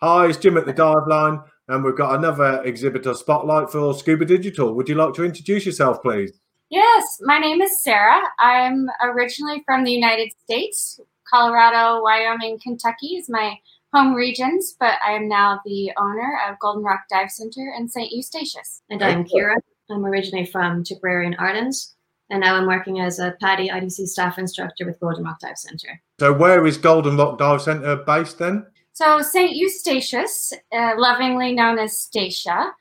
Hi, it's Jim at the Dive Line, and we've got another exhibitor spotlight for Scuba Digital. Would you like to introduce yourself, please? Yes, my name is Sarah. I'm originally from the United States. Colorado, Wyoming, Kentucky is my home regions, but I am now the owner of Golden Rock Dive Center in St. Eustatius. And I'm Kira. I'm originally from Tipperary in Ireland, and now I'm working as a PADI IDC staff instructor with Golden Rock Dive Center. So, where is Golden Rock Dive Center based then? So, St. Eustatius, uh, lovingly known as Statia,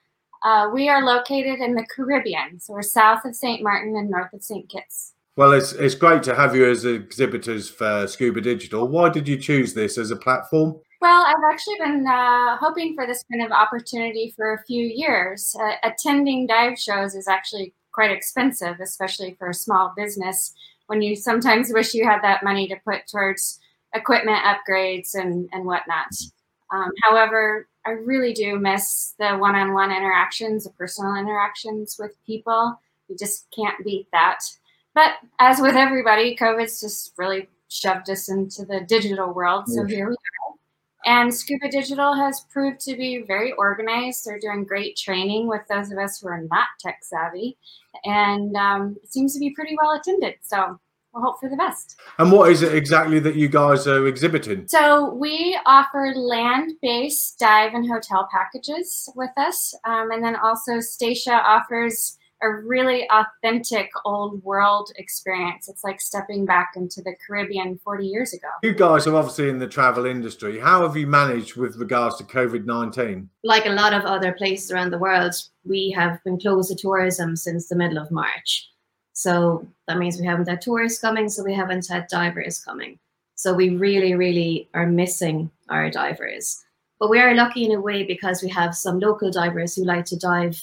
uh, we are located in the Caribbean. So, we're south of St. Martin and north of St. Kitts. Well, it's, it's great to have you as exhibitors for Scuba Digital. Why did you choose this as a platform? Well, I've actually been uh, hoping for this kind of opportunity for a few years. Uh, attending dive shows is actually quite expensive, especially for a small business, when you sometimes wish you had that money to put towards equipment upgrades and, and whatnot. Um, however, I really do miss the one on one interactions, the personal interactions with people. You just can't beat that. But as with everybody, COVID's just really shoved us into the digital world. So here we are. And Scuba Digital has proved to be very organized. They're doing great training with those of us who are not tech savvy. And um, it seems to be pretty well attended. So we'll hope for the best. And what is it exactly that you guys are exhibiting? So we offer land-based dive and hotel packages with us, um, and then also Statia offers a really authentic old world experience. It's like stepping back into the Caribbean 40 years ago. You guys are obviously in the travel industry. How have you managed with regards to COVID 19? Like a lot of other places around the world, we have been closed to tourism since the middle of March. So that means we haven't had tourists coming, so we haven't had divers coming. So we really, really are missing our divers. But we are lucky in a way because we have some local divers who like to dive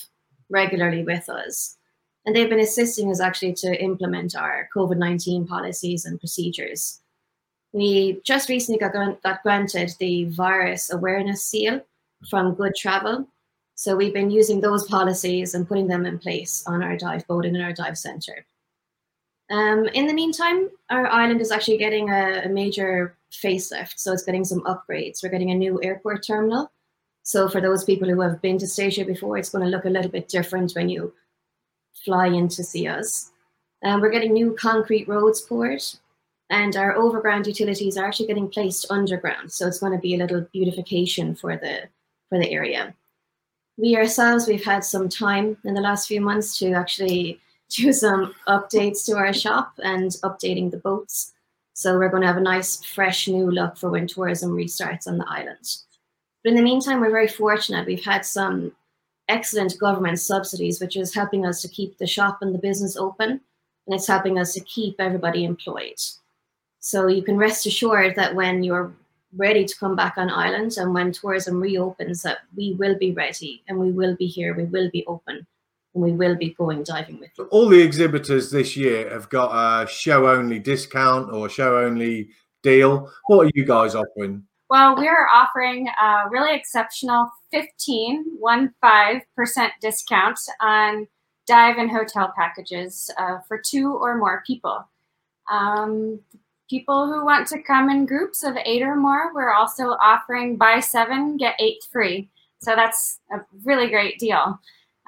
regularly with us. And they've been assisting us actually to implement our COVID 19 policies and procedures. We just recently got, got granted the virus awareness seal from Good Travel. So we've been using those policies and putting them in place on our dive boat and in our dive center. Um, in the meantime, our island is actually getting a, a major facelift. So it's getting some upgrades. We're getting a new airport terminal so for those people who have been to Statia before, it's going to look a little bit different when you fly in to see us. Um, we're getting new concrete roads poured, and our overground utilities are actually getting placed underground. So it's going to be a little beautification for the for the area. We ourselves, we've had some time in the last few months to actually do some updates to our shop and updating the boats. So we're going to have a nice, fresh new look for when tourism restarts on the island. But in the meantime, we're very fortunate. We've had some excellent government subsidies, which is helping us to keep the shop and the business open, and it's helping us to keep everybody employed. So you can rest assured that when you're ready to come back on island and when tourism reopens, that we will be ready and we will be here, we will be open, we will be going diving with you. All the exhibitors this year have got a show only discount or show only deal. What are you guys offering? Well, we are offering a really exceptional 15, 15% discount on dive and hotel packages uh, for two or more people. Um, people who want to come in groups of eight or more, we're also offering buy seven, get eight free. So that's a really great deal.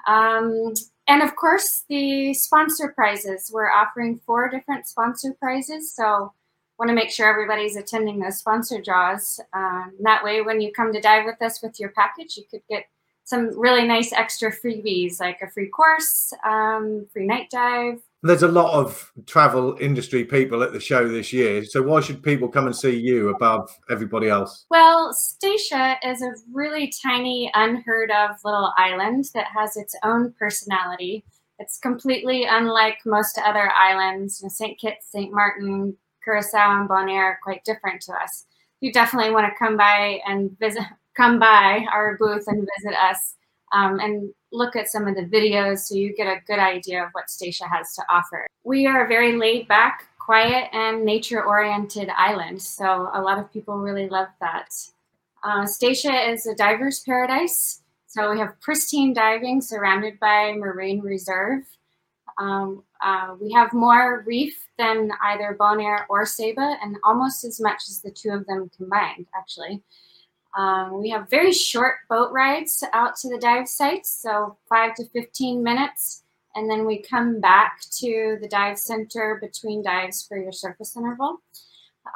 Um, and of course, the sponsor prizes. We're offering four different sponsor prizes. So want to make sure everybody's attending those sponsor draws. Um, that way, when you come to dive with us with your package, you could get some really nice extra freebies like a free course, um, free night dive. There's a lot of travel industry people at the show this year. So why should people come and see you above everybody else? Well, Statia is a really tiny, unheard of little island that has its own personality. It's completely unlike most other islands, St. Kitts, St. Martin, Curacao and Bonaire are quite different to us. You definitely want to come by and visit, come by our booth and visit us um, and look at some of the videos so you get a good idea of what Statia has to offer. We are a very laid back, quiet, and nature oriented island, so a lot of people really love that. Uh, Statia is a diver's paradise. So we have pristine diving surrounded by marine reserve. Um, uh, we have more reef than either Bonaire or Saba, and almost as much as the two of them combined, actually. Um, we have very short boat rides out to the dive sites, so five to 15 minutes. And then we come back to the dive center between dives for your surface interval.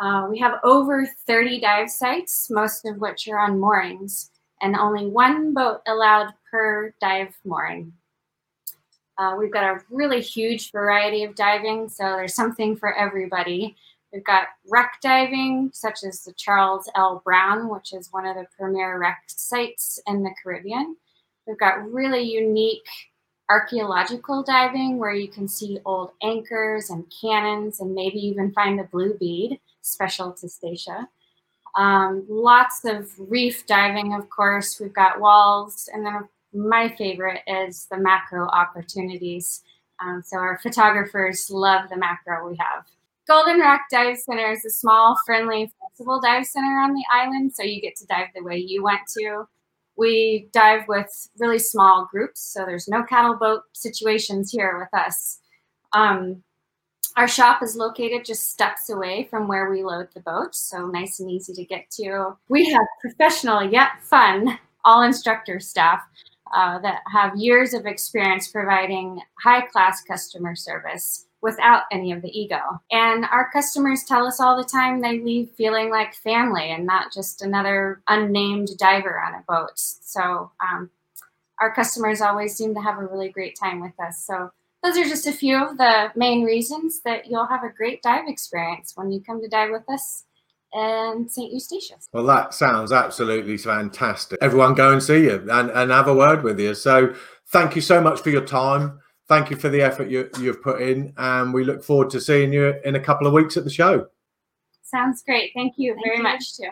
Uh, we have over 30 dive sites, most of which are on moorings, and only one boat allowed per dive mooring. Uh, we've got a really huge variety of diving, so there's something for everybody. We've got wreck diving, such as the Charles L. Brown, which is one of the premier wreck sites in the Caribbean. We've got really unique archaeological diving where you can see old anchors and cannons and maybe even find the blue bead special to Statia. Um, lots of reef diving, of course. We've got walls, and then my favorite is the macro opportunities. Um, so our photographers love the macro we have. Golden Rock Dive Center is a small, friendly, flexible dive center on the island, so you get to dive the way you want to. We dive with really small groups, so there's no cattle boat situations here with us. Um, our shop is located just steps away from where we load the boats, so nice and easy to get to. We have professional yet fun all instructor staff uh, that have years of experience providing high class customer service without any of the ego. And our customers tell us all the time they leave feeling like family and not just another unnamed diver on a boat. So um, our customers always seem to have a really great time with us. So those are just a few of the main reasons that you'll have a great dive experience when you come to dive with us in St. Eustatius. Well, that sounds absolutely fantastic. Everyone go and see you and, and have a word with you. So thank you so much for your time thank you for the effort you, you've put in, and we look forward to seeing you in a couple of weeks at the show. Sounds great. Thank you thank very you. much, too.